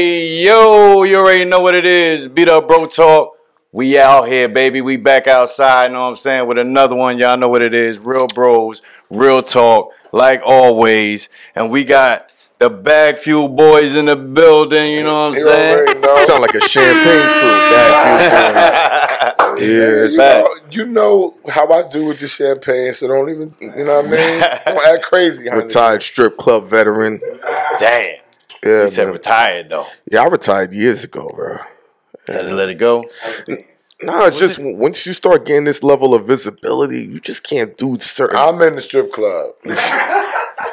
Hey, yo, you already know what it is. B-Dub bro talk. We out here, baby. We back outside, You know what I'm saying, with another one. Y'all know what it is. Real bros, real talk, like always. And we got the bag fuel boys in the building, you know what I'm You saying? already know. Sound like a champagne crew. Bad Yeah, you, know, you know how I do with the champagne, so don't even, you know what I mean? Don't act crazy, honey. Retired strip club veteran. Damn. Yeah, He said man. retired though. yeah, I retired years ago, bro. Had to let it go. Nah, it's just once you start getting this level of visibility, you just can't do certain. I'm in the strip club.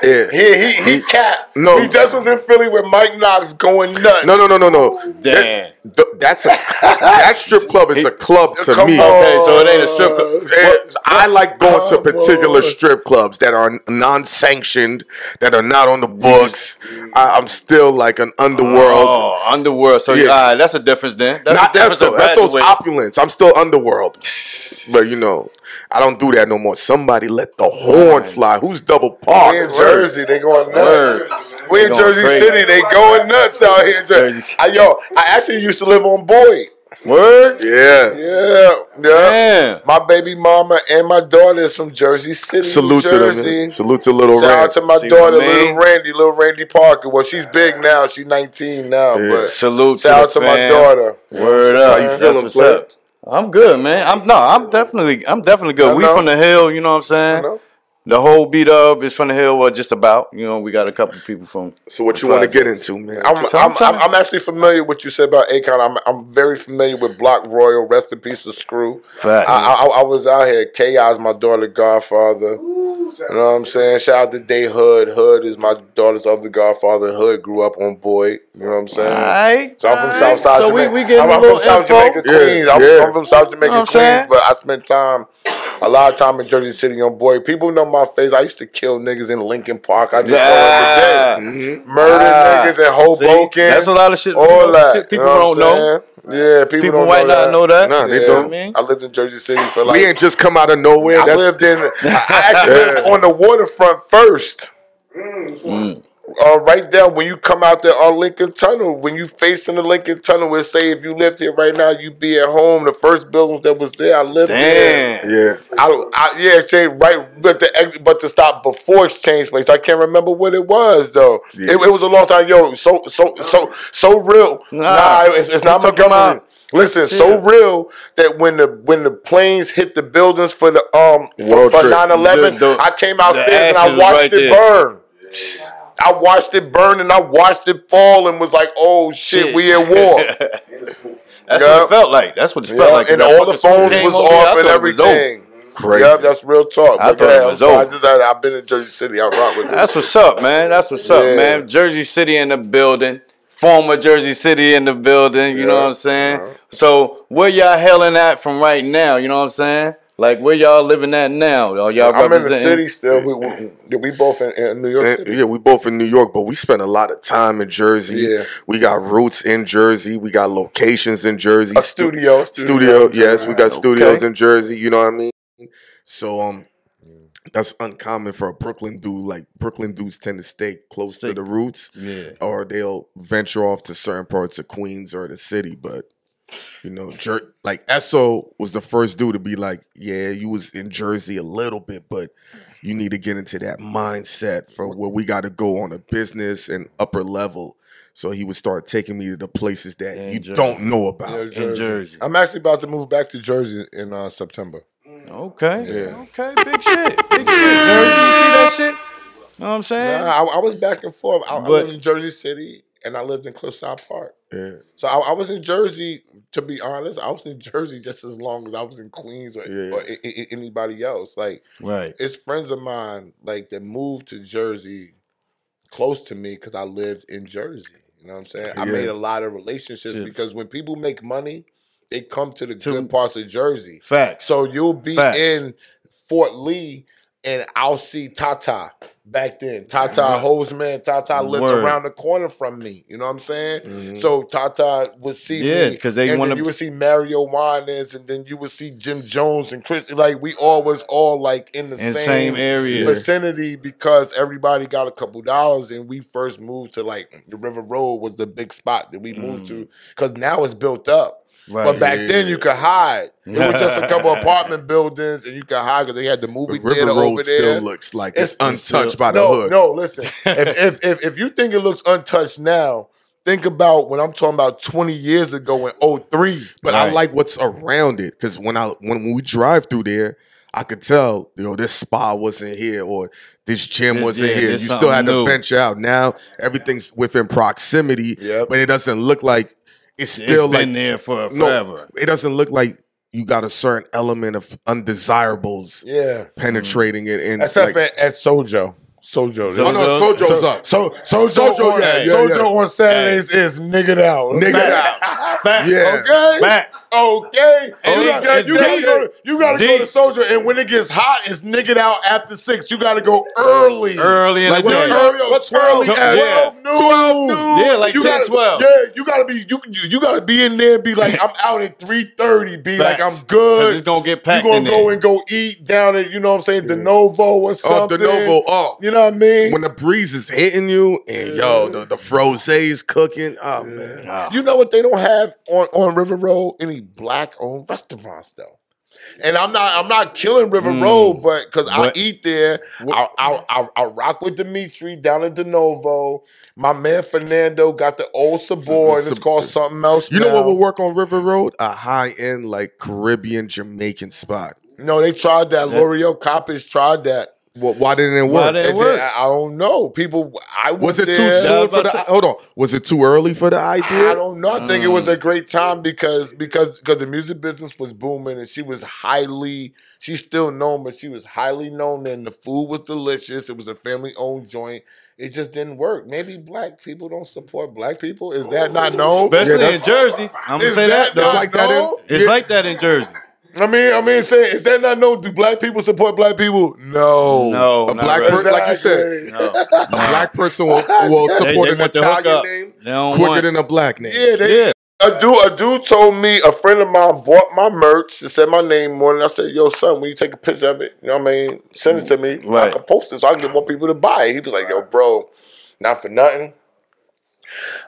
yeah. He he he cat. No. he just was in Philly with Mike Knox going nuts. No, no, no, no, no. Damn. That- th- that's a that strip club is a club to Come me. on. Okay, so it ain't a strip club. Well, I like going to particular on. strip clubs that are non-sanctioned, that are not on the books. I, I'm still like an underworld. Oh, underworld. So Yeah. yeah, all right, that's a difference then. That's not a difference. Esso. of Esso's graduate. opulence. I'm still underworld. but you know, I don't do that no more. Somebody let the horn fly. Who's double park? We in Jersey, they going Word. nuts. We in They going Jersey crazy. City, they going nuts out here. in Jersey. Jersey. I, yo, I actually used to live on Boyd. Word. Yeah. Yeah, yeah. Damn. My baby mama and my daughter is from Jersey City, Salute New to them. Jersey. Salute to little Shout out to my See daughter, little Randy, little Randy Parker. Well, she's big now. She's 19 now. Yeah. But Salute shout out to to my daughter. Word How up. you That's feeling, what's player? up. I'm good, man. I'm no, I'm definitely, I'm definitely good. I We know. from the hill, you know what I'm saying? You know? The whole beat up is from the hill, or just about. You know, we got a couple people from. So what you want to get into, man? I'm, I'm, I'm I'm, I'm actually familiar with what you said about Akon. I'm, I'm very familiar with Block Royal. Rest in peace to Screw. Facts. I, I, I was out here. Chaos, my daughter, Godfather. You know what I'm saying? Shout out to Day Hood. Hood is my daughter's other Godfather. Hood grew up on Boyd. You know what I'm saying? Alright, So I'm from alright. Southside So Jamaica. we, we getting I'm, a I'm little from South info. Jamaica, Yeah, Queens. I'm, yeah. I'm from South Jamaica, Know Queens, saying? but I spent time, a lot of time in Jersey City on Boyd. People know my face. I used to kill niggas in Lincoln Park. I just Yeah. call it the day. Murder Ah, niggas in see? Hoboken. That's a lot of shit. all that. shit people you know don't know. Yeah, people, People don't might know not that. know that. Nah, they Yeah. don't. mean? I lived in Jersey City for like. we ain't just come out of nowhere. I That's lived in. I I actually lived on the waterfront first. Uh, right there, when you come out there on Lincoln Tunnel, when you facing the Lincoln Tunnel, it say if you lived here right now, you'd be at home. The first buildings that was there, I lived there. Yeah. I, I yeah, say right, but the but to stop before Exchange Place, I can't remember what it was though. Yeah. It, it was a long time, yo. So so so so real. Nah. Nah, it's, it's not Montgomery. about- Listen, so real that when the when the planes hit the buildings for the um for, World for Trade. 9-11, The- the- I came outstairs and I watched right it there. burn. I watched it burn and I watched it fall and was like, oh shit, Shit. we in war. That's Yeah. what it felt like. That's what it felt Yeah, like. and all the phones was over I off and thought it was over. everything. Crazy. Yep, that's real talk. I thought yeah, it was sorry, I over. just had, I've been in Jersey City. I rock with it. That's what's up, man. That's what's up, man. Jersey City in the building. Former Jersey City in the building. You know what I'm saying? yeah. So where y'all hailing at from right now? You know what I'm saying? Like where y'all living at now? Are y'all I'm in the city still. We, we, we both in, in New York And, City. yeah, we both in New York, but we spent a lot of time in Jersey. Yeah. We got roots in Jersey. We got locations in Jersey. A studio, Studio, yes, we got Okay. studios in Jersey. You know what I mean? So um, that's uncommon for a Brooklyn dude. Like Brooklyn dudes tend to stay close to the roots, Yeah. or they'll venture off to certain parts of Queens or the city. But you know, Jer- like Esso was the first dude to be like, "Yeah, you was in Jersey a little bit, but." You need to get into that mindset for where we got to go on a business and upper level. So he would start taking me to the places that In you Jersey. don't know about. Yeah, In Jersey. I'm actually about to move back to Jersey in uh, September. Okay. Yeah. Okay. Big shit. Big shit. Jersey. You see that shit? You Know what I'm saying? Nah, I, I was back and forth. I, I But- lived in Jersey City and I lived in Cliffside Park. Yeah. So I, I was in Jersey. To be honest, I was in Jersey just as long as I was in Queens or, Yeah. or I- I- anybody else. Like Right. it's friends of mine like that moved to Jersey close to me because I lived in Jersey. You know what I'm saying? I made a lot of relationships Yeah. because when people make money, they come to the To- good parts of Jersey. Facts. So you'll be Facts. in Fort Lee and I'll see Tata. Back then. Tata mm-hmm. Hoseman, Tata lived Word. around the corner from me. You know what I'm saying? Mm-hmm. So Tata would see Yeah, me, 'cause they and wanna- you would see Mario Winans, and then you would see Jim Jones and Chris. Like we all was all like in the In same, same area. vicinity because everybody got a couple dollars, and we first moved to like the River Road was the big spot that we moved to mm. because now it's built up. Right. But back then you could hide. It was just a couple apartment buildings, and you could hide because they had the movie River theater Road over there. still looks like it's, It's- untouched still- by the no, hood. no, listen. if, if if if you think it looks untouched now, think about when I'm talking about 20 years ago in 03. But I like what's around it because when I when, when we drive through there, I could tell, you know, this spa wasn't here or this gym wasn't yeah, here. You still had something to new. venture out. Now everything's within proximity, Yep. but it doesn't look like it's It's still been like there for no, forever. it doesn't look like you got a certain element of undesirables Yeah. Mm-hmm. penetrating it and Except like, for at Sojo. Sojo. Oh, no, Sojo- Sojo's up. So Sojo, Sojo, on, yeah, yeah, Sojo yeah. on Saturdays is niggered out. Niggered out. Facts. Yeah. Okay. Facts. Okay. And you gotta, you gotta go to, you gotta go to Sojo, and when it gets hot, it's niggered out after six. You gotta go early. Early in Like the day. early? What's early? Twelve- as- yeah. 12 noon. Yeah, like you 10, gotta, 12. Yeah, you gotta be you you gotta be in there and be like, I'm out at 3:30. Be like, I'm good. it's gonna get packed. You gonna go there. and go eat down at, you know what I'm saying, De Novo or something. De Novo. Oh, You know what I mean? when the breeze is hitting you and yo, the, the froze is cooking. Oh man. Ah. You know what they don't have on, on River Road? Any black owned restaurants though. And I'm not I'm not killing River Road, but because I eat there, I, I, I I rock with Dimitri down in De Novo. My man Fernando got the old Sabor, and it's called something else. You know what now. will work on River Road? A high end like Caribbean Jamaican spot. No, they tried that. L'Oreal Coppers tried that. Well, why didn't it Why work? didn't- It And then. I, I don't know. People, I was, was it too there. Yeah, I was soon for the? say- Hold on. Was it too early for the idea? I don't know. I think it was a mm. great time because because because the music business was booming and she was highly she's still known, but she was highly known and the food was delicious. It was a family owned joint. It just didn't work. Maybe black people don't support black people. Is that not known? Especially Yeah, in Jersey. I'm gonna say that, that though. not like that in- it's Yeah. like that in Jersey. I mean, I mean, say is that not no Do black people support black people? No, No, A black really. person, like you said, No. a black person will, will support they an want the Italian name quicker want- than a black name. Yeah, they, Yeah. A dude, a dude told me a friend of mine bought my merch and said my name on it. I said, "Yo, son, when you take a picture of it, you know what I mean? Send it to me. I Right. can post it so I can get more people to buy it." He was like, "Yo, bro, not for nothing.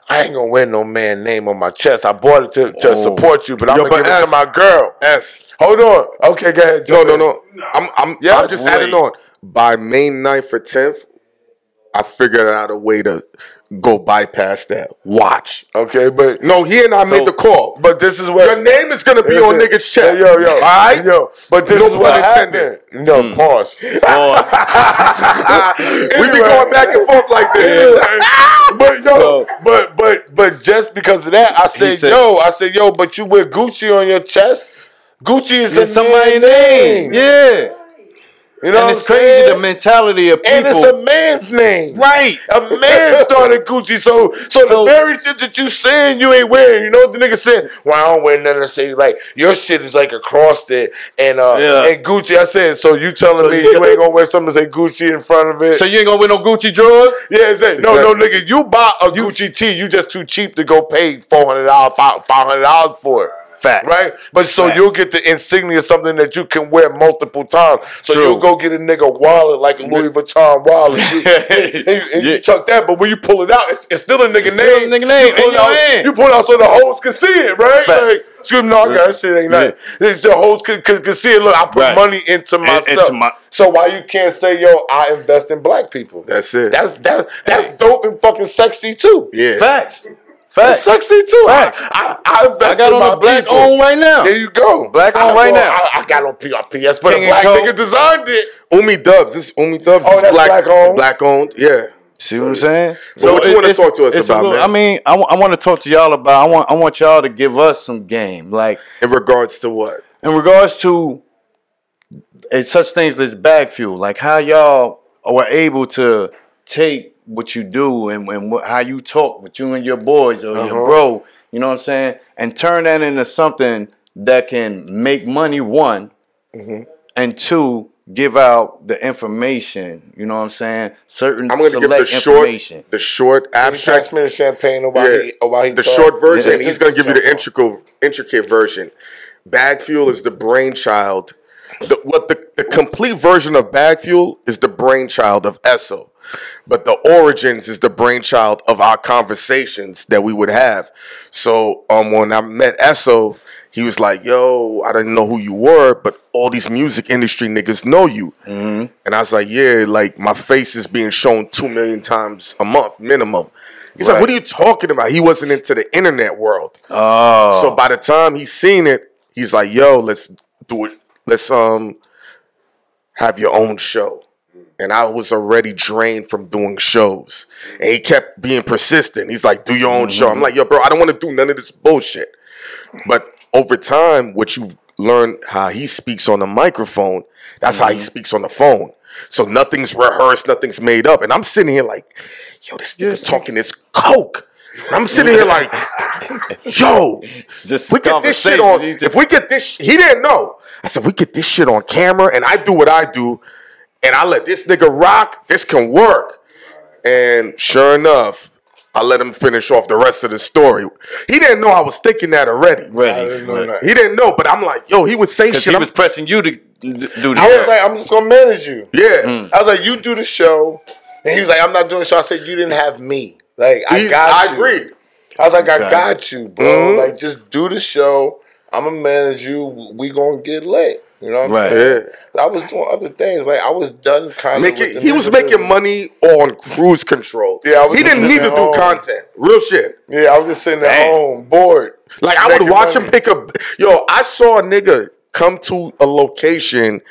I ain't gonna wear no man name on my chest. I bought it to, to Oh. support you, but I'm Yo, gonna but give it to my girl." S. Hold on. Okay, go ahead. No, jump no, no. I'm I'm, Yes. I'm just adding on. By May 9th or 10th, I figured out a way to go bypass that. Watch. Okay, but No, he and I made the call. but this is what Your name is gonna be on Listen, niggas' chest. Yo, yo, All right? yo. But this No is what pun happened. intended. No, hmm. pause. we be going back and forth like this. but yo, So- but but but just because of that, I said, said- yo, I said, yo, but you wear Gucci on your chest. Gucci is a It's somebody's man's name. Yeah. You know and it's crazy saying? the mentality of people. and it's a man's name. right. A man started Gucci, so, so So- the very shit that you saying you ain't wearing, you know what the nigga said? Well, I don't wear nothing. I say like your shit is like across it, and uh, Yeah. and Gucci. I said, so you telling me you ain't gonna wear something that say Gucci in front of it? So you ain't gonna wear no Gucci drawers? yeah, it's that. No, no, nigga, you buy a Gucci tee, you just too cheap to go pay four hundred dollars, five hundred dollars for it. Facts. Right, but so Facts. you'll get the insignia, something that you can wear multiple times. So True. you'll go get a nigga wallet like a Louis Vuitton wallet, You- and, you- and you Yeah. tuck that. But when you pull it out, it's, it's still a nigga It's name. still a nigga name You pull it out, hand. You pull it out so the hoes can see it, right? Facts. Like, excuse me, no, I got that shit ain't nothing. It's the hoes can, can, can see it. Look, I put Right. money into myself. into my- so why you can't say, yo, I invest in black people? That's it. That's that, that's dope and fucking sexy too. yeah. Facts. That's Facts. sexy too. I, Facts. I, I invest I got on my a black people. on right now. There you go. Black on I, right now. I, I got on PS, but King a black nigga designed it. Umi Dubs. This Umi Dubs Oh, is black, black owned? Black owned. Yeah. See what I'm saying? So what you wanna talk to us about, little- man? I mean, I want to talk to y'all about. I want I want y'all to give us some game, like In regards to what? in regards to uh, such things as bag fuel, like how y'all were able to take what you do and, and what, how you talk with you and your boys or Uh-huh. your bro, you know what I'm saying, and turn that into something that can make money. One Mm-hmm. and two, give out the information. You know what I'm saying? Certain I'm going to give the select short, information. the short Abstract abstract, me the champagne while yeah, he, while he the talks. short version. Yeah. He's going to give you the intricate, intricate version. Bag Fuel is the brainchild. The, what the, the complete version of Bag Fuel is the brainchild of Esso, but the origins is the brainchild of our conversations that we would have. So um, when I met Esso, he was like, "Yo, I didn't know who you were, but all these music industry niggas know you." And I was like, "Yeah, like my face is being shown two million times a month minimum." He's like, "What are you talking about?" He wasn't into the internet world. oh, So by the time he's seen it, he's like, "Yo, let's do it. Let's um have your own show." And I was already drained from doing shows, and he kept being persistent. He's like, "Do your own show." I'm like, "Yo, bro, I don't want to do none of this bullshit." But over time, what you've learned how he speaks on the microphone, that's how he speaks on the phone. So nothing's rehearsed, nothing's made up. And I'm sitting here like, yo, this nigga talking this coke. And I'm sitting here like, yo, just we get this shit on. Just- If we get this, he didn't know. I said, we get this shit on camera, and I do what I do, and I let this nigga rock. This can work. And sure enough, I let him finish off the rest of the story. He didn't know I was thinking that already. Ready. didn't Right. He didn't know, but I'm like, yo, he would say shit. he I'm- was pressing you to do the I was like, I'm just gonna manage you. yeah. I was like, you do the show, and he was like, I'm not doing the show. I said, you didn't have me. Like I He's- got I you. agreed. I was like, Okay. I got you, bro. Mhm. Like just do the show. I'm gonna manage you. We gonna get lit. You know what I'm Right. saying? I was doing other things. Like I was done kind of. He was making money on cruise control. Yeah, I was he didn't need to sitting do home. content. Real shit. Yeah, I was just sitting at home, bored. Like I would watch money. him pick up. Yo, I saw a nigga come to a location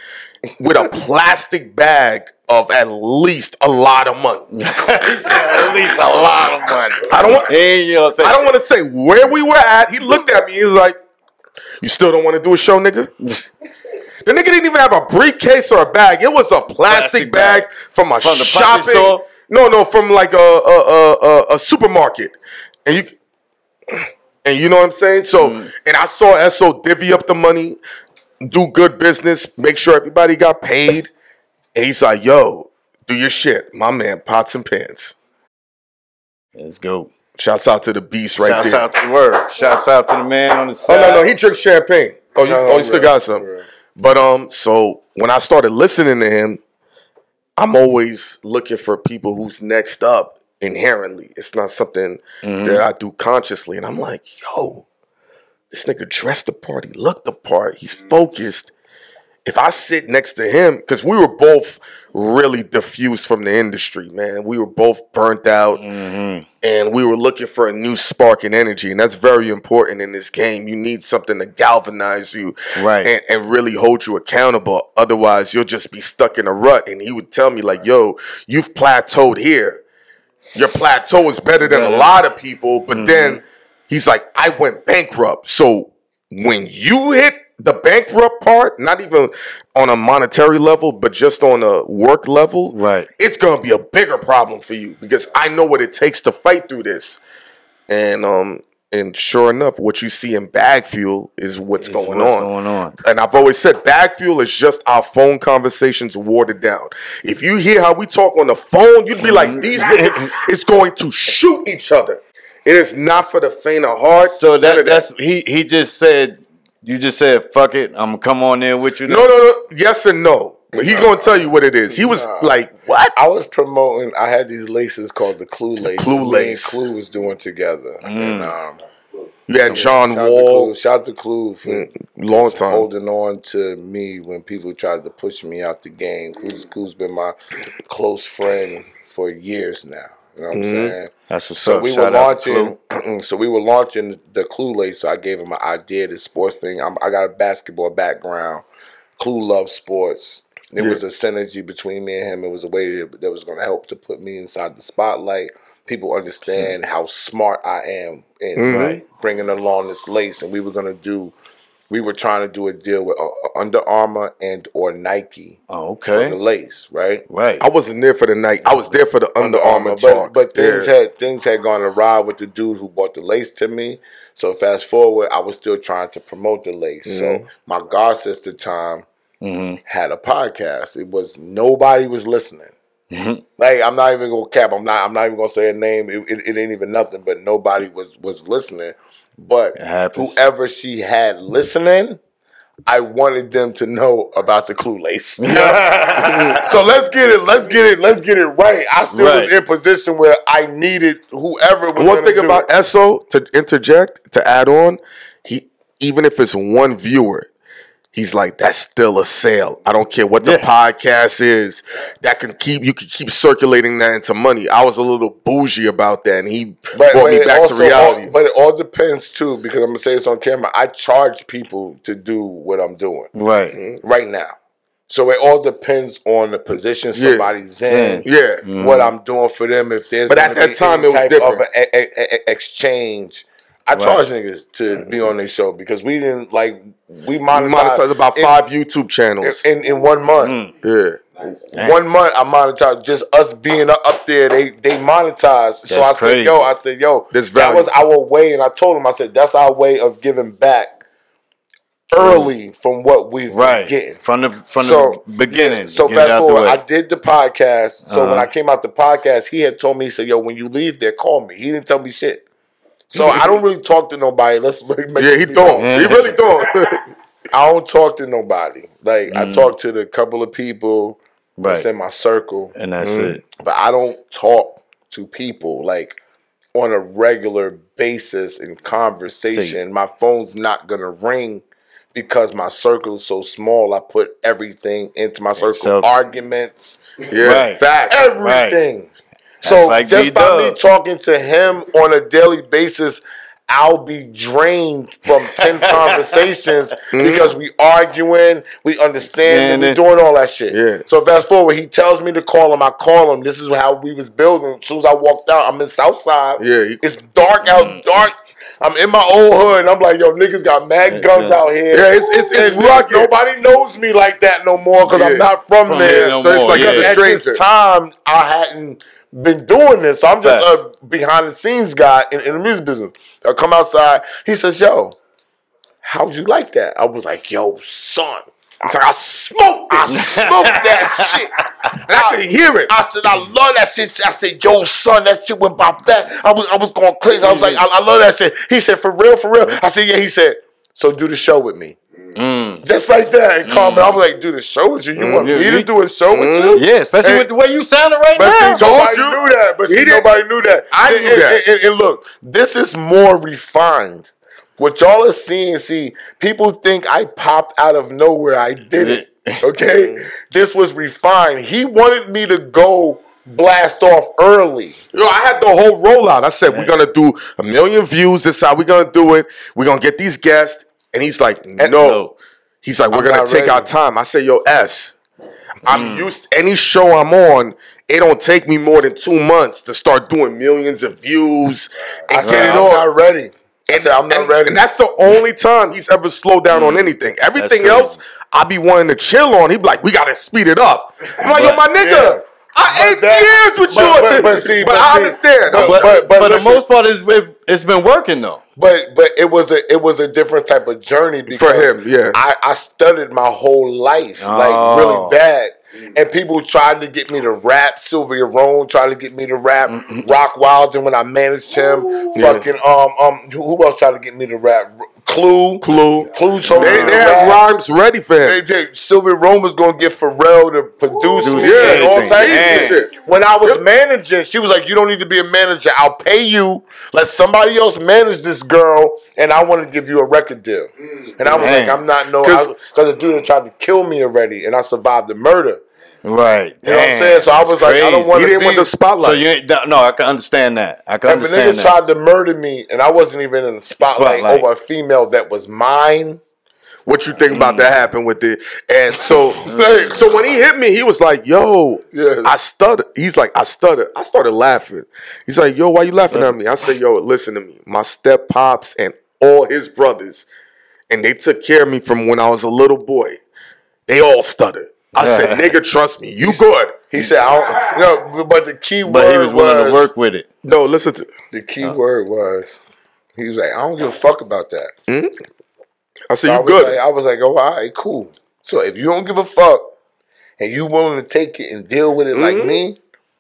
with a plastic bag of at least a lot of money. At least a lot of money. I don't want. Hey, you know what I'm? I don't want to say where we were at. He looked at me. He was like, "You still don't want to do a show, nigga?" The nigga didn't even have a briefcase or a bag. It was a plastic, Plastic bag, bag. from a From shopping. store? No, no, from like a a, a a a supermarket, and you and you know what I'm saying. So, Mm. and I saw Esso divvy up the money, do good business, make sure everybody got paid, and he's like, "Yo, do your shit, my man, pots and pans." Let's go. Shouts out to the beast right Shouts there. out to the word. Shouts out to the man on the side. Oh no, no, he drinks champagne. Oh, you, No, oh, you still got some. right. But um, so when I started listening to him, I'm always looking for people who's next up inherently. It's not something that I do consciously. And I'm like, yo, this nigga dressed the part, he looked the part, he's focused. If I sit next to him, because we were both really diffused from the industry, man. We were both burnt out mm-hmm. and we were looking for a new spark and energy. And that's very important in this game. You need something to galvanize you Right. and, and really hold you accountable. Otherwise, you'll just be stuck in a rut. And he would tell me, like, yo, you've plateaued here. Your plateau is better than a lot of people. But then mm-hmm. he's like, I went bankrupt. So when you hit the bankrupt part, not even on a monetary level, but just on a work level, Right. it's gonna be a bigger problem for you because I know what it takes to fight through this. And um and sure enough, what you see in bag fuel is what's going what's on. going on. And I've always said bag fuel is just our phone conversations watered down. If you hear how we talk on the phone, you'd be like, these niggas is going to shoot each other. It is not for the faint of heart. So that that's he he just said you just said fuck it I'm gonna come on in with you. no, no, no. Yes and no. But he gonna tell you what it is. He was like, what? I was promoting. I had these laces called the Clue laces. Clue Me and lace. Clue was doing together. And, um, You had John shout to Wall, Clue, shout to Clue for long time. holding on to me when people tried to push me out the game. Clue's, Clue's been my close friend for years now. You know what I'm mm-hmm. saying? That's what's So up. we were Shout out to launching. so we were launching the Clue lace. So I gave him an idea, this sports thing. I'm, I got a basketball background. Clue loves sports. It was a synergy between me and him. It was a way that, that was going to help to put me inside the spotlight. People understand how smart I am in Right. bringing along this lace, and we were going to do. We were trying to do a deal with uh, Under Armour and or Nike Oh, for the lace, right? Right. I wasn't there for the night. I was there for the Under Armour but. But things Yeah. had things had gone awry with the dude who bought the lace to me. So fast forward, I was still trying to promote the lace. So Mm-hmm. my god sister time had a podcast. It was nobody was listening. Mm-hmm. Like I'm not even gonna cap. I'm not. I'm not even gonna say a name. It, it, it ain't even nothing. But nobody was was listening. But whoever she had listening, I wanted them to know about the clue lace. so let's get it. Let's get it. Let's get it right. I still was in position where I needed whoever was. One thing about it. Esso to interject to add on, he even if it's one viewer, he's like that's still a sale. I don't care what the Yeah. podcast is. That can keep you can keep circulating that into money. I was a little bougie about that, and he But, brought but me back also to reality. all- but it all depends too, because I'm gonna say this on camera. I charge people to do what I'm doing Right. Mm-hmm. right now. So it all depends on the position Yeah. somebody's in, yeah, what I'm doing for them. If there's But at that time, it was different. of a- a- a- exchange. I charge niggas to be on their show because we didn't like we we monetized, monetized about in- five YouTube channels. in, in one month. yeah, One month I monetized just us being up- there. They they monetized. so I That's said, yo, I said, yo, There's that was our way, and I told him, I said, that's our way of giving back early from what we've Right. been getting. From the from So the beginning. So get fast forward. I did the podcast. So when Uh-huh. I came out the podcast, he had told me, he said, "Yo, when you leave there, call me." He didn't tell me shit. So I don't really talk to nobody. Let's make yeah, he this be don't. He really don't. I don't talk to nobody. Like I talk to the couple of people that's Mm. Right. in my circle, and that's it. but I don't talk to people like on a regular basis in conversation. My phone's not gonna ring because my circle is so small. I put everything into my circle. So- Arguments, yeah, Right. fact. everything. So That's like just by B-Dub. me talking to him on a daily basis, I'll be drained from ten conversations mm-hmm. because we arguing, we understand, and we doing all that shit. Yeah. So fast forward, he tells me to call him. I call him. This is how we was building. As soon as I walked out, I'm in Southside. Yeah, he- it's dark out, mm. dark. I'm in my old hood, and I'm like, yo, niggas got mad guns yeah. out here. Yeah, it's- it's- it's And rugged. Nobody knows me like that no more because Yeah. I'm not from, From there. there no So it's like yeah. a At stranger. this time, I hadn't been doing this, so I'm just Facts. a behind the scenes guy in, in the music business. I come outside. He says, "Yo, how'd you like that?" I was like, "Yo, son." He's like, I smoked it. I smoked that shit. And I could hear it. I said, I love that shit. I said, yo, son, that shit went about that. I was I was going crazy. I was like, I, I love that shit. He said, for real, for real. I said, yeah. He said, so do the show with me. Mm. Just like that. And calm. Mm. I'm like, do the show with you? You mm, want Yeah, me to do a show with you? Yeah, especially Hey. with the way you sounded right But now. see, nobody you. knew that. But He see, didn't- nobody knew that. I And- knew and- that. And, and look, this is more refined. What y'all are seeing, see, people think I popped out of nowhere. I did it. Okay? this was refined. He wanted me to go blast off early. Yo, I had the whole rollout. I said, we're gonna do a million views. This is how we're gonna do it. We're gonna get these guests. And he's like, no. no. He's like, we're I'm gonna take ready. our time. I say, yo, S. I'm mm. used any show I'm on, it don't take me more than two months to start doing millions of views and I get said, it I'm not ready. I said, I'm not and, ready. and that's the only time he's ever slowed down on mm. anything. Everything else, I be wanting to chill on. He be like, we gotta speed it up. I'm like, yo, my nigga, Yeah. I But eight that- years with but- you. but- but see, but but I see, understand. but- but, but- but, the most part is it, it's been working though. But but it was a it was a different type of journey because him, yeah. I, I studied my whole life Oh. like really bad. And people tried to get me to rap. Sylvia Rhone tried to get me to rap. Rockwilder when I managed him. Fucking um um who who else tried to get me to rap? Clue. Clue. Clue told They, they have rhymes ready for They, him. they, Sylvia Rhone was gonna get Pharrell to produce me yeah, all types of shit. When I was managing, she was like, "You don't need to be a manager. I'll pay you. Let somebody else manage this girl, and I want to give you a record deal." Mm. And I was Man. like, "I'm not no," 'Cause- because the dude tried to kill me already, and I survived the murder. Right. You know what I'm saying? So I was like, I don't want to didn't be. want the spotlight. So you ain't no, I can understand that. I can if a nigga that. tried to murder me, and I wasn't even in the spotlight, Spotlight. over a female that was mine. what you think about that mm. happened with it? And so, mm. so when he hit me, he was like, "Yo, Yeah. I stutter." He's like, "I stutter." I started laughing. He's like, "Yo, why you laughing at me?" I said, "Yo, listen to me. My step pops and all his brothers, and they took care of me from when I was a little boy. They all stuttered." I said, "Nigga, trust me. You good." He said, "I don't." No, but the key but word he was willing to work with it. No, listen to. The key oh. word was he was like, I don't give a fuck about that. Hmm? I said, I "You was good." Like, I was like, oh, all right, cool. So if you don't give a fuck and you willing to take it and deal with it like hmm? me,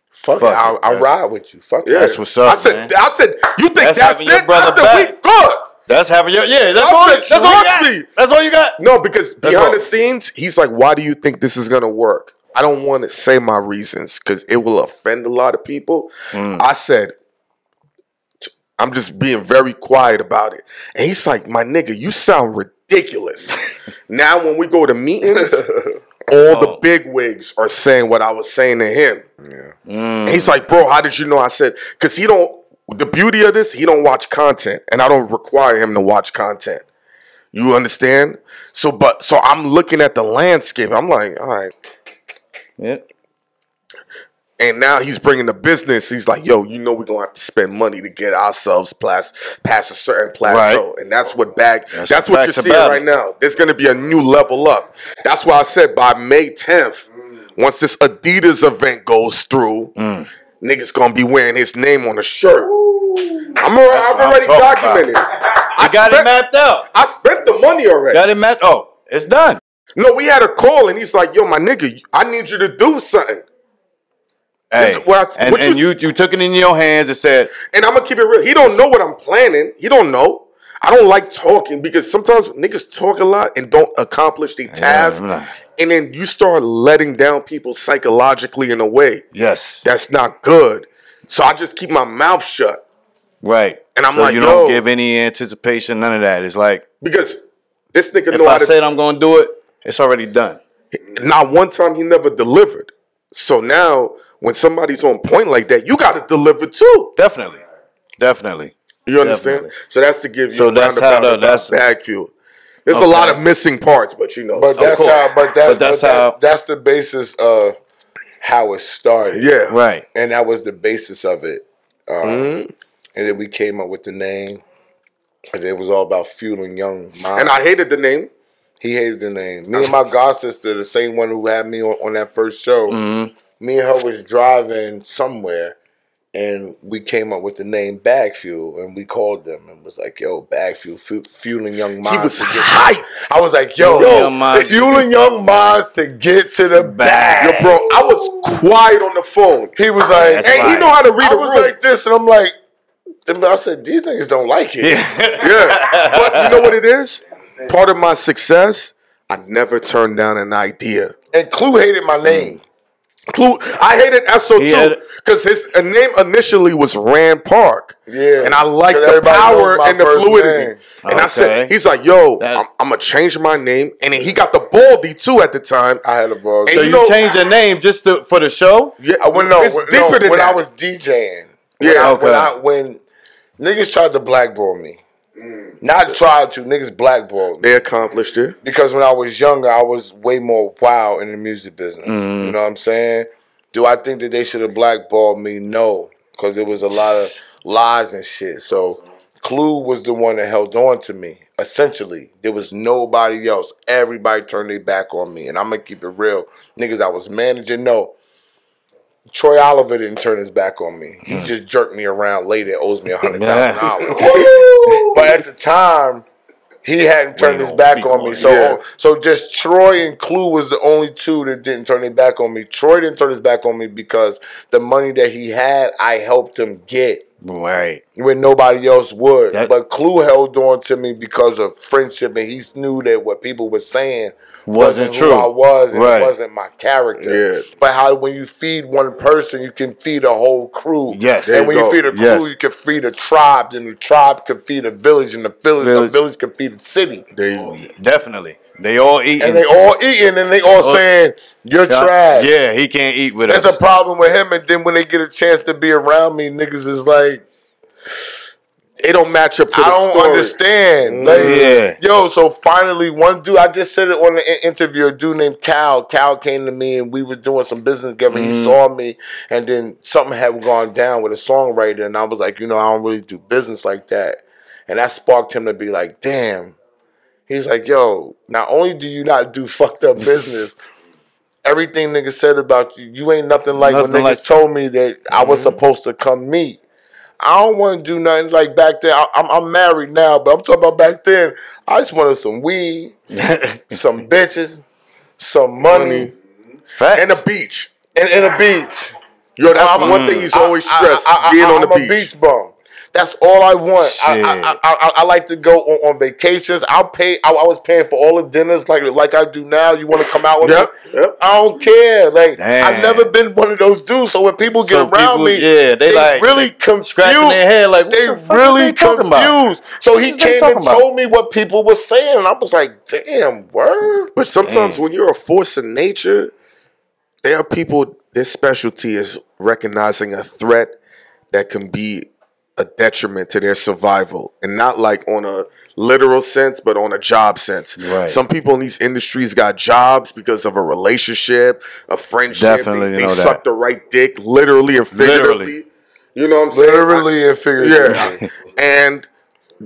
fuck, Fuck it. I'll, it. I'll ride with you. Fuck Yeah. it. That's what's up, I said, man. I said, you think That's that's, having your it? brother I said, back. we good. That's having your yeah. That's all. That's all you got. me. That's all you got. No, because That's behind all. the scenes, he's like, why do you think this is gonna work? I don't want to say my reasons because it will offend a lot of people. Mm. I said, "I'm just being very quiet about it. And he's like, my nigga, you sound ridiculous. now when we go to meetings, all the Oh. big wigs are saying what I was saying to him. Yeah. And he's like, bro, how did you know? I said, because he don't. The beauty of this, he don't watch content, and I don't require him to watch content. You understand? So, but so I'm looking at the landscape. I'm like, all right. Yeah. And now he's bringing the business. He's like, yo, you know, we're gonna have to spend money to get ourselves past past a certain plateau, and that's what bag. That's, That's what you're seeing right now. There's gonna be a new level up. That's why I said by May 10th, once this Adidas event goes through, Mm. Niggas gonna be wearing his name on a shirt. I'm already, I've what I'm already about. documented. I I got it mapped out. I spent the money already. Got it mapped. Oh, it's done. No, we had a call, and he's like, "Yo, my nigga, I need you to do something." This Hey, is what I- and, what and you- you you took it in your hands and said, And I'm gonna keep it real. He don't know what I'm planning. He don't know. I don't like talking because sometimes niggas talk a lot and don't accomplish the tasks. nah. And then you start letting down people psychologically in a way "Yes, that's not good. So I just keep my mouth shut right." And I'm so like, you don't give any anticipation, none of that. It's like because this nigga if know how I to. said I'm going to do it, it's already done. not one time he never delivered. So now when somebody's on point like that, you got to deliver too. Definitely, definitely. You understand? Definitely. So that's to give you. So a that's how the- that's- bag fuel. There's a lot of missing parts, but you know. But that's course. how. But, that, But that's but how- That's the basis of how it started. yeah, Right. and that was the basis of it. Um, Mm-hmm. And then we came up with the name, and it was all about fueling young minds. And I hated the name. he hated the name. Me and my god sister, the same one who had me on, on that first show. Mm-hmm. Me and her was driving somewhere, and we came up with the name Bag Fuel, and we called them and was like, "Yo, Bag Fuel, fu- fueling young minds." He was to get hype. I was like, "Yo, Fueling yo young minds. fueling young minds to get to the bag." Yo, bro, I was quiet on the phone. He was like, That's And he know how to read I a was room. like this, and I'm like, and I said, these niggas don't like it. Yeah. yeah, but you know what it is? Part of my success, I never turned down an idea. And Clue hated my mm. name. Clue, I hated Esso He too because his uh, name initially was Rand Park. Yeah. and I like 'Cause the power and the fluidity. name. And I said, he's like, yo, That- I'm, I'm gonna change my name, and then he got the baldy too at the time. I had a ball. And So you you know- changed your name just to, for the show? Yeah, I went no, it's when, deeper no, than when that. I was DJing. When Yeah, I, okay. when I when niggas tried to blackball me. Not tried to, niggas blackballed me. they accomplished it. Because when I was younger, I was way more wild in the music business. Mm-hmm. You know what I'm saying? Do I think that they should have blackballed me? No. Because it was a lot of lies and shit. So Clue was the one that held on to me. Essentially, there was nobody else. Everybody turned their back on me, and I'm gonna keep it real. Niggas I was managing, no. Troy Oliver didn't turn his back on me. He just jerked me around later. Owes me a hundred thousand dollars. but at the time, he hadn't turned his back on me. So, Yeah. so just Troy and Clue was the only two that didn't turn their back on me. Troy didn't turn his back on me because the money that he had, I helped him get Right. when nobody else would. That- but Clue held on to me because of friendship, and he knew that what people were saying Wasn't who true. I was, and Right. it wasn't my character. Yeah. But how when you feed one person, you can feed a whole crew. Yes. and There when you you feed a crew, Yes. you can feed a tribe, and the tribe can feed a village, and the village, Village. the village can feed a city. They, oh, Definitely. They all eating. And they all eating, and they all Oh. saying you're trash. Yeah, he can't eat with That's us. That's a problem with him. And then when they get a chance to be around me, niggas is like. It don't match up to I the don't story. understand. Like, Yeah. Yo, so finally, one dude, I just said it on the in- interview. A dude named Cal. Cal came to me and we were doing some business together. Mm-hmm. He saw me, and then something had gone down with a songwriter, and I was like, you know, I don't really do business like that. And that sparked him to be like, damn. He's like, yo, not only do you not do fucked up business, everything niggas said about you, you ain't nothing like Nothing when niggas like- told me that I was supposed to come meet. I don't want to do nothing like back then. I, I'm, I'm married now, but I'm talking about back then. I just wanted some weed, some bitches, some money, Money. Facts. and a beach. and, and a beach. Yo, that's I'm- one thing mm. he's always I- stressed: I, I, being I, on the I'm beach. a beach bum. That's all I want. I, I, I, I, I like to go on, on vacations. I'll pay. I, I was paying for all the dinners like like I do now. You want to come out with Yep, me? yep. I don't care. Like Damn. I've never been one of those dudes. So when people get So around people- me, yeah, they like- really confused. scratching their head like, what they the fuck really they talking about? confused. So he What they came and about? told me what people were saying, and I was like, "Damn, word." But sometimes when you're a force of nature, there are people. Their specialty is recognizing a threat that can be a detriment to their survival, and not like on a literal sense, but on a job sense. Right. Some people in these industries got jobs because of a relationship, a friendship. Definitely they, they know that. suck the right dick, literally and figuratively. Literally. You know what I'm saying? Literally and figuratively. Yeah. and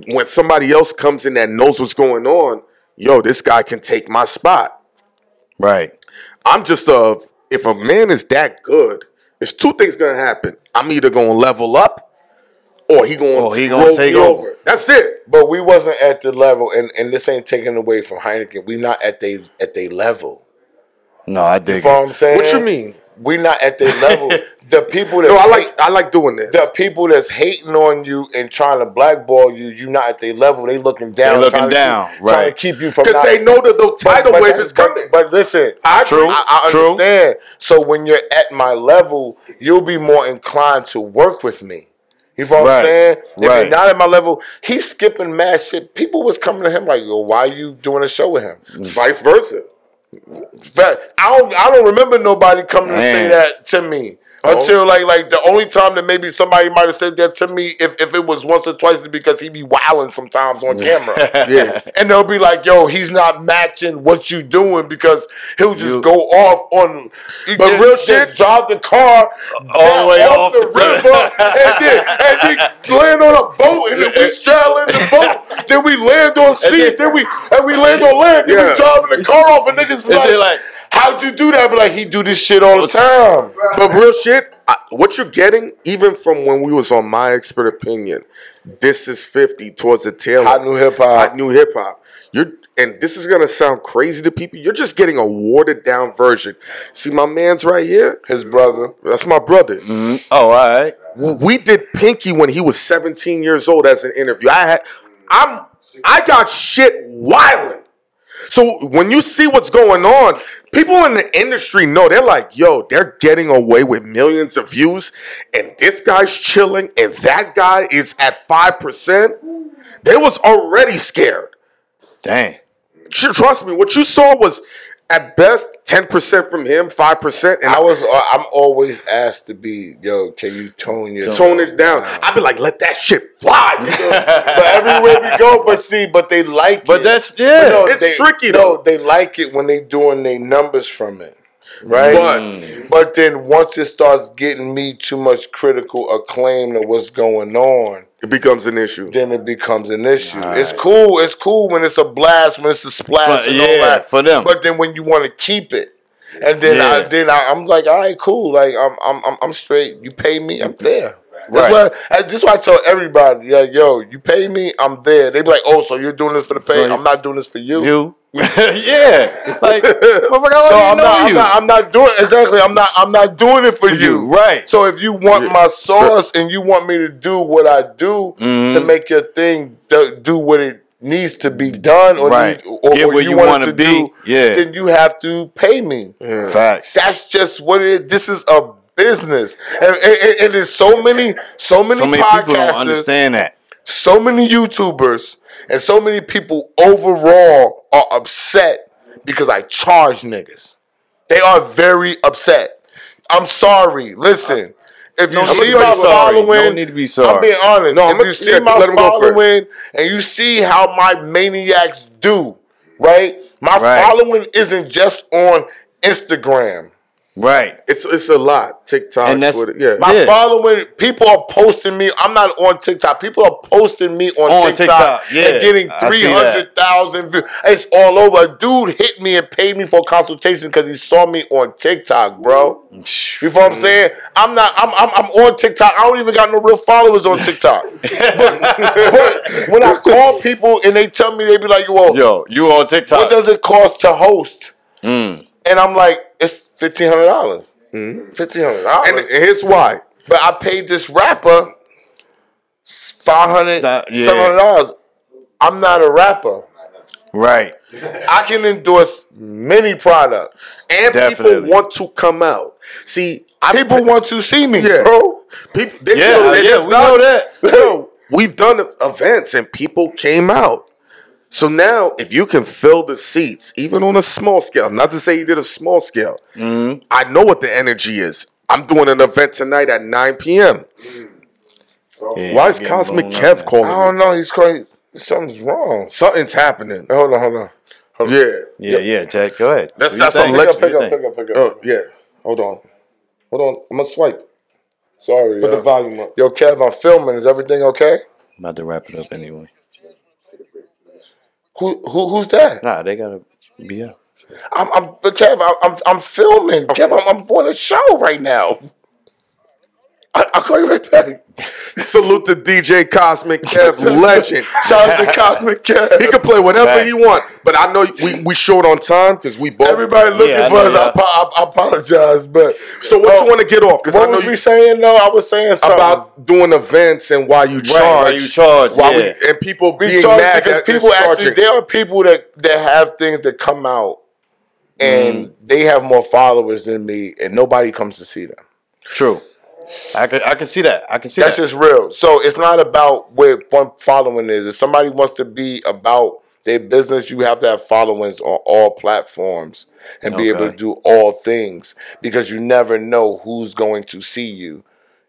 when somebody else comes in that knows what's going on, yo, this guy can take my spot. right. I'm just a if a man is that good, there's two things gonna happen. I'm either gonna level up or he gonna, he roll gonna take over. over. That's it. But we wasn't at the level, and, and this ain't taken away from Hynaken. We not at they at they level. No, I You dig know what. I'm saying? What you mean? We not at their level. the people that No, I like I like doing this. the people that's hating on you and trying to blackball you. You not at their level. They looking down. They looking trying to down, keep, trying to keep you from Because they know that the But- tidal but wave that- is coming. But, but listen, I True. I, I True. understand. So when you're at my level, you'll be more inclined to work with me. You know what Right. I'm saying? If Right. you're not at my level, he's skipping mad shit. People was coming to him like, "Yo, why you doing a show with him?" Mm. Vice versa. I don't I don't remember nobody coming to say that to me. Oh. Until like like the only time that maybe somebody might have said that to me if, if it was once or twice is because he be wilding sometimes on camera. Yeah. And they'll be like, yo, he's not matching what you doing because he'll just You- go off on But just- real shit- drive the car All the way down off the the- river and then, and then land on a boat and then we straddle in the boat. then we land on sea. then- Then we and we land on land. Then Yeah. we driving the car off and niggas is like- How'd you do that? But like he do this shit all the time. But real shit, I, what you're getting, even from when we was on my expert opinion, this is 50 towards the tail. Hot new hip hop. Hot new hip hop. You're and this is gonna sound crazy to people. You're just getting a watered down version. See my man's right here? His brother. That's my brother. Mm-hmm. Oh, all right. We did Pinky when he was 17 years old as an interview. I had I'm I got shit wilding. So when you see what's going on, people in the industry know they're like, yo, they're getting away with millions of views, and this guy's chilling, and that guy is at five percent. They was already scared. Dang. Trust me, what you saw was at best 10% from him, 5%, and I was. uh, I'm always asked to be. Yo, can you tone your tone it down. I'd be like, let that shit fly. but everywhere we go, but see, but they like it. But it. that's- yeah. no, It's they, tricky, No, though. they like it when they doing their numbers from it, right? But- but then once it starts getting me too much critical acclaim of what's going on, it becomes an issue. then it becomes an issue. It's cool. It's cool when it's a blast, when it's a splash, But and all yeah, that. for them. But then when you want to keep it. And then I, then I, I'm like, all right, cool. Like I'm I'm I'm, I'm straight. You pay me, I'm there. Right. That's why. I, this is why I tell everybody, yeah, yo, you pay me, I'm there. They be like, oh, so you're doing this for the pay? I'm not doing this for you. You? yeah. Like, motherfucker, So I'm not, I'm not. I'm not doing exactly. I'm not. I'm not doing it for you. you, right. So if you want my sauce and you want me to do what I do Mm-hmm. to make your thing do, what it needs to be done, or, Right. need, or, Get where you, you want it to be. do, Yeah. then you have to pay me. Facts. That's just what it is. This is a business, and, and, and- and there's so many, so many, so many people don't understand that. so many YouTubers, and so many people overall are upset because I charge niggas. They are very upset. I'm sorry. Listen, if you No see my be sorry. following, need to be sorry. I'm being honest. No, if I'ma- you see my let him following and you see how my maniacs do, right? My Right. following isn't just on Instagram. Right. It's it's a lot. TikTok, And that's- Twitter, yeah. My Yeah. following, people are posting me. I'm not on TikTok. People are posting me on, On TikTok, TikTok, yeah. and getting three hundred thousand views. It's all over. A dude hit me and paid me for a consultation because he saw me on TikTok, bro. You know what I'm saying? I'm not. I'm, I'm. I'm on TikTok. I don't even got no real followers on TikTok. but, but when I call people and they tell me, they be like, "Well, Yo, you on TikTok? what does it cost to host?" Mm. And I'm like, it's fifteen hundred dollars. Hmm? Fifteen hundred And, dollars. and here's why. But I paid this rapper five hundred, yeah. seven hundred dollars. I'm not a rapper. Right. I can endorse many products. And Definitely. people want to come out. See, I, People want to see me, yeah, bro. People, they Yeah, they yeah, just we know that. Yo, we've done events and people came out. So now, if you can fill the seats, even on a small scale, not to say you did a small scale, Mm-hmm. I know what the energy is. I'm doing an event tonight at 9 p.m. Yeah, Why is getting Cosmic blown up, Kev calling I me? don't know. He's calling. Something's wrong. Something's happening. Hold on, hold on. Hold on. Yeah. Yeah, yeah, Jack. Go ahead. That's- What you that's think? something pick up, pick up, pick up, pick up. Oh, yeah. Hold on. Hold on. I'm going to swipe. Sorry, Put yo. the volume up. Yo, Kev, I'm filming. Is everything okay? I'm about to wrap it up anyway. Who, who, who's that? Nah, they gotta be up. I'm, I'm, but Kev, I'm, I'm, filming. Oh. Kev, I'm, I'm on a show right now. I, I'll call you right back. Salute to DJ Cosmic Kev, legend. Shout out to Cosmic Kev. He can play whatever Facts. he want, but I know we we short on time because we both. Everybody looking Yeah, for know, us. I, yeah. apo- I, I apologize, but So what Oh, you want to get off? Because I What know was you we saying? though? I was saying something about doing events and why you charge. why you charge, why yeah. we, and people We being charge mad because that people actually charging. there are people that that have things that come out and Mm. they have more followers than me and nobody comes to see them. True. I can I can see that. I can see that. That's that. just real. So it's not about where one following is. If somebody wants to be about their business, you have to have followings on all platforms and be able to do all things because you never know who's going to see you.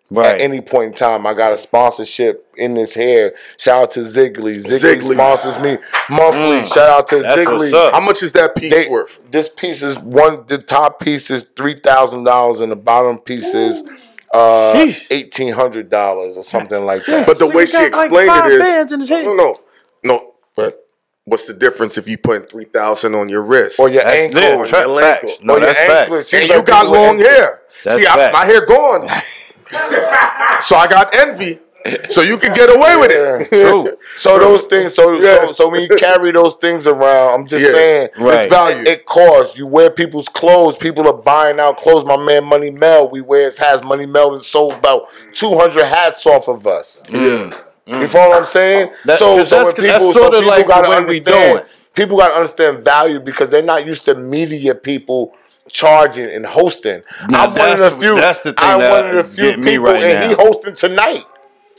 right. At any point in time, I got a sponsorship in this hair. Shout out to Ziggly. Ziggly Ziggly. sponsors me monthly. Mm. Shout out to That's Ziggly. How much is that piece They- worth? This piece is one. The top piece is three thousand dollars, and the bottom piece is uh, eighteen hundred dollars or something like that. But the way she got, like, explained five it bands in is his head. no, no, no. But what's the difference if you put three thousand on your wrist? or your That's ankle, yeah, or tra- your facts. No, Or your that's anklet. facts. Seems and you got long anklet. hair. That's See, I, my hair gone, so I got envy. So you can get away with it. True. So those things, so Yeah. so so when you carry those things around, I'm just Yeah. saying, Right. it's value. It, it costs. You wear people's clothes. People are buying out clothes. My man Money Mel, we wear his hats. Money Mel and sold about 200 hats off of us. Yeah. You mm. follow what I'm saying? That- so, so that's- when that's people, so people like gotta way we understand. doing. People gotta understand value because they're not used to media people charging and hosting. Now, I'm one of the few. that's the thing I'm that one of the few people, right and he hosting tonight.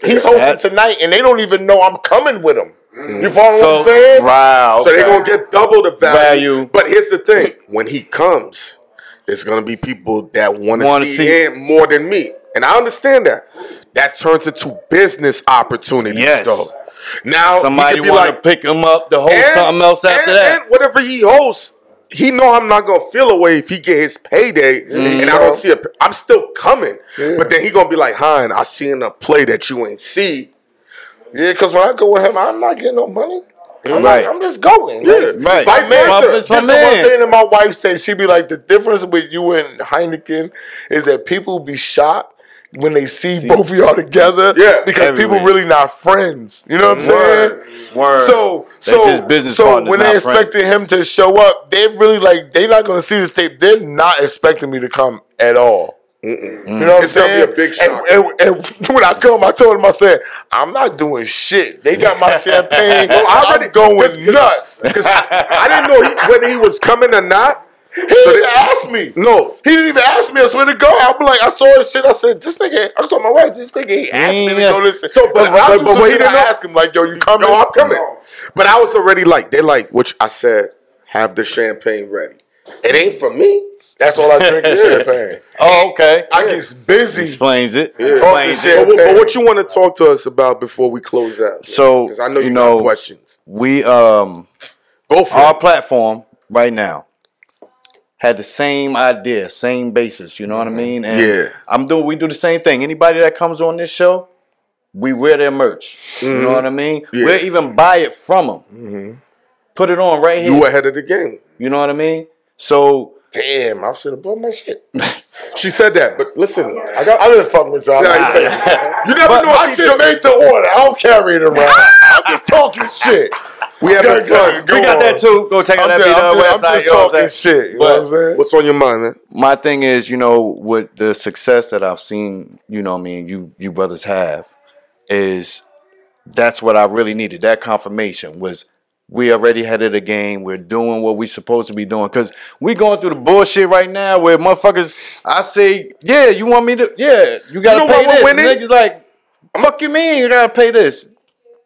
He's hosting That- tonight, and they don't even know I'm coming with him. Mm. You follow So what I'm saying? wow. So they're gonna get double the value. Value. But here's the thing: when he comes, there's gonna be people that want to see, see- him more than me, and I understand that. That turns into business opportunities, Yes. though. Now Somebody want to like, pick him up to host and- something else after and- that. and whatever he hosts, he know I'm not gonna feel away if he get his payday, mm-hmm. and I don't see a. I'm still coming, but then he gonna be like, "Hein, I seen a play that you ain't see." Yeah, because when I go with him, I'm not getting no money. I'm, Right. I'm just going. Yeah, Like, Right. My Vice man, versa. Just the one thing that my wife said, she be like, the difference with you and Hynaken is that people be shocked when they see, both of y'all together. Yeah. because people really not friends. You know what I'm saying? Word. Word. So, They so, just business so partners, when they not friends. expected him to show up, they really like they not gonna see this tape. They're not expecting me to come at all. You know what It's I'm gonna be a big And- shock. And, and when I come, I told him, I said, I'm not doing shit. They got my champagne. Well, I I'm already- going 'cause- 'cause- nuts. Because I, I didn't know he, whether he was coming or not. He didn't even ask me. No, He didn't even ask me. I swear to God. I'm like, I saw his shit. I said, this nigga, I told my wife, this nigga he asked me to Yeah. go listen. So, but- Because when I but- do but some wait, shit, you ask him, like, yo, you coming? no, I'm coming. But I was already like, they like, which I said, have the champagne ready. It ain't for me. That's all I drink is champagne. oh, okay. I get busy. Explains it. Off Explains shit. it. But, what- but what you want to talk to us about before we close out? So, because I know you, you know know, questions. We um Go for our it. platform right now had the same idea, same basis. You know what I mm-hmm. mean? And Yeah. I'm doing. We do the same thing. Anybody that comes on this show, we wear their merch. You know mm-hmm. what I mean? Yeah. We'll even buy it from them. Mm-hmm. Put it on right here. You ahead of the game. you know what I mean? So Damn, I should have bought my shit. She said that, but listen, I got. I'm just fucking with y'all. Yeah, you never But know My if he shit made to order. I don't carry it around. I'm just talking shit. We having fun. we Go got on. that too. Go check out I'm that just, I'm up just, I'm just you know I'm talking saying? shit. You know what I'm saying? What's on your mind, man? my thing is, you know, with the success that I've seen, you know, what I mean, you you brothers have, is that's what I really needed. That confirmation was we already had it a game. We're doing what we supposed to be doing because we going through the bullshit right now where motherfuckers. I say, yeah, you want me to? Yeah, you gotta You know pay this. winning? And Niggas like, fuck you mean you gotta pay this?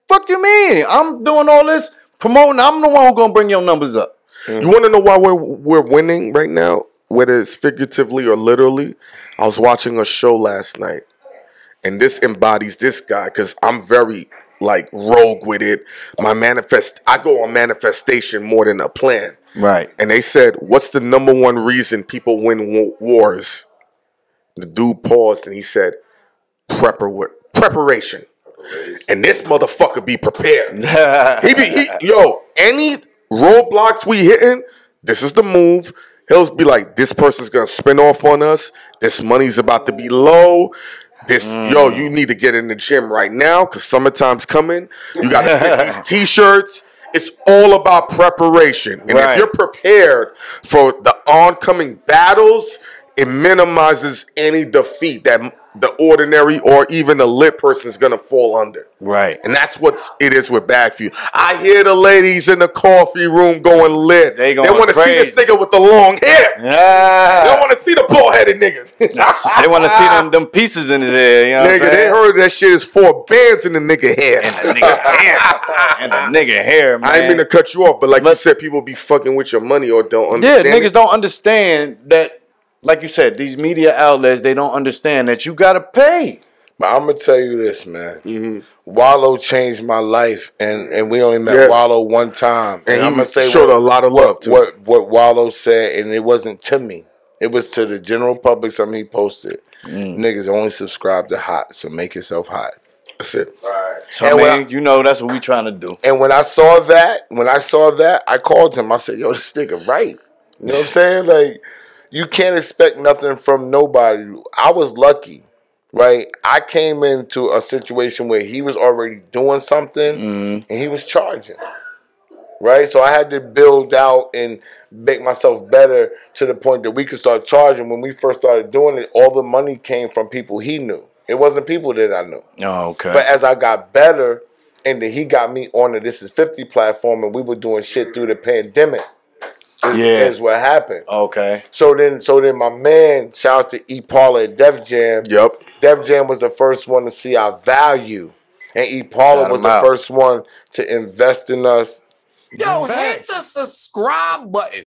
Fuck you mean I'm doing all this promoting? I'm the one who gonna bring your numbers up. You want to know why we're we're winning right now, whether it's figuratively or literally? I was watching a show last night, and this embodies this guy because I'm very like rogue with it. My manifest, I go on manifestation more than a plan. Right. And they said, "What's the number one reason people win wars?" The dude paused and he said, "Prepar preparation." And this motherfucker be prepared. He be he yo, any roadblocks we hitting, this is the move. He'll be like, this person's gonna spin off on us. This money's about to be low. This mm. yo, you need to get in the gym right now because summertime's coming. You gotta get these t-shirts. It's all about preparation. And Right. if you're prepared for the oncoming battles, it minimizes any defeat that the ordinary or even the lit person is gonna fall under. Right. And that's what it is with Bag Fuel. I hear the ladies in the coffee room going lit. They going want to see this nigga with the long hair. They Yeah. don't want to see the bald headed nigga. they want to see them them pieces in his head. You know Nigga, they heard that shit is four bands in the nigga hair. And the nigga hair. And the nigga hair, man. I ain't mean to cut you off, but like you said, people be fucking with your money or don't understand. yeah, niggas it. don't understand that. Like you said, these media outlets they don't understand that you gotta pay. But I'm gonna tell you this, man. Mm-hmm. Wallo changed my life, and and we only met Yeah. Wallo one time. And he I'm gonna say showed what, a lot of love, too. What what Wallo said, and it wasn't to me. It was to the general public. Something he posted. Mm. Niggas only subscribe to hot, so make yourself hot. That's it. Alright. So And I you know that's what we trying to do. And when I saw that, when I saw that, I called him. I said, "Yo, this nigga right." You know what I'm saying? Like, you can't expect nothing from nobody. I was lucky, right? I came into a situation where he was already doing something, mm-hmm. and he was charging, right? So I had to build out and make myself better to the point that we could start charging. When we first started doing it, all the money came from people he knew. It wasn't people that I knew. Oh, okay. But as I got better, and then he got me on the This Is 50 platform, and we were doing shit through the pandemic. Is, Yeah. is what happened. okay. So then, so then, my man, shout out to E. Paula at Def Jam. Yep. Def Jam was the first one to see our value, and E. Paula was the out. first one to invest in us. Yo, hit the subscribe button.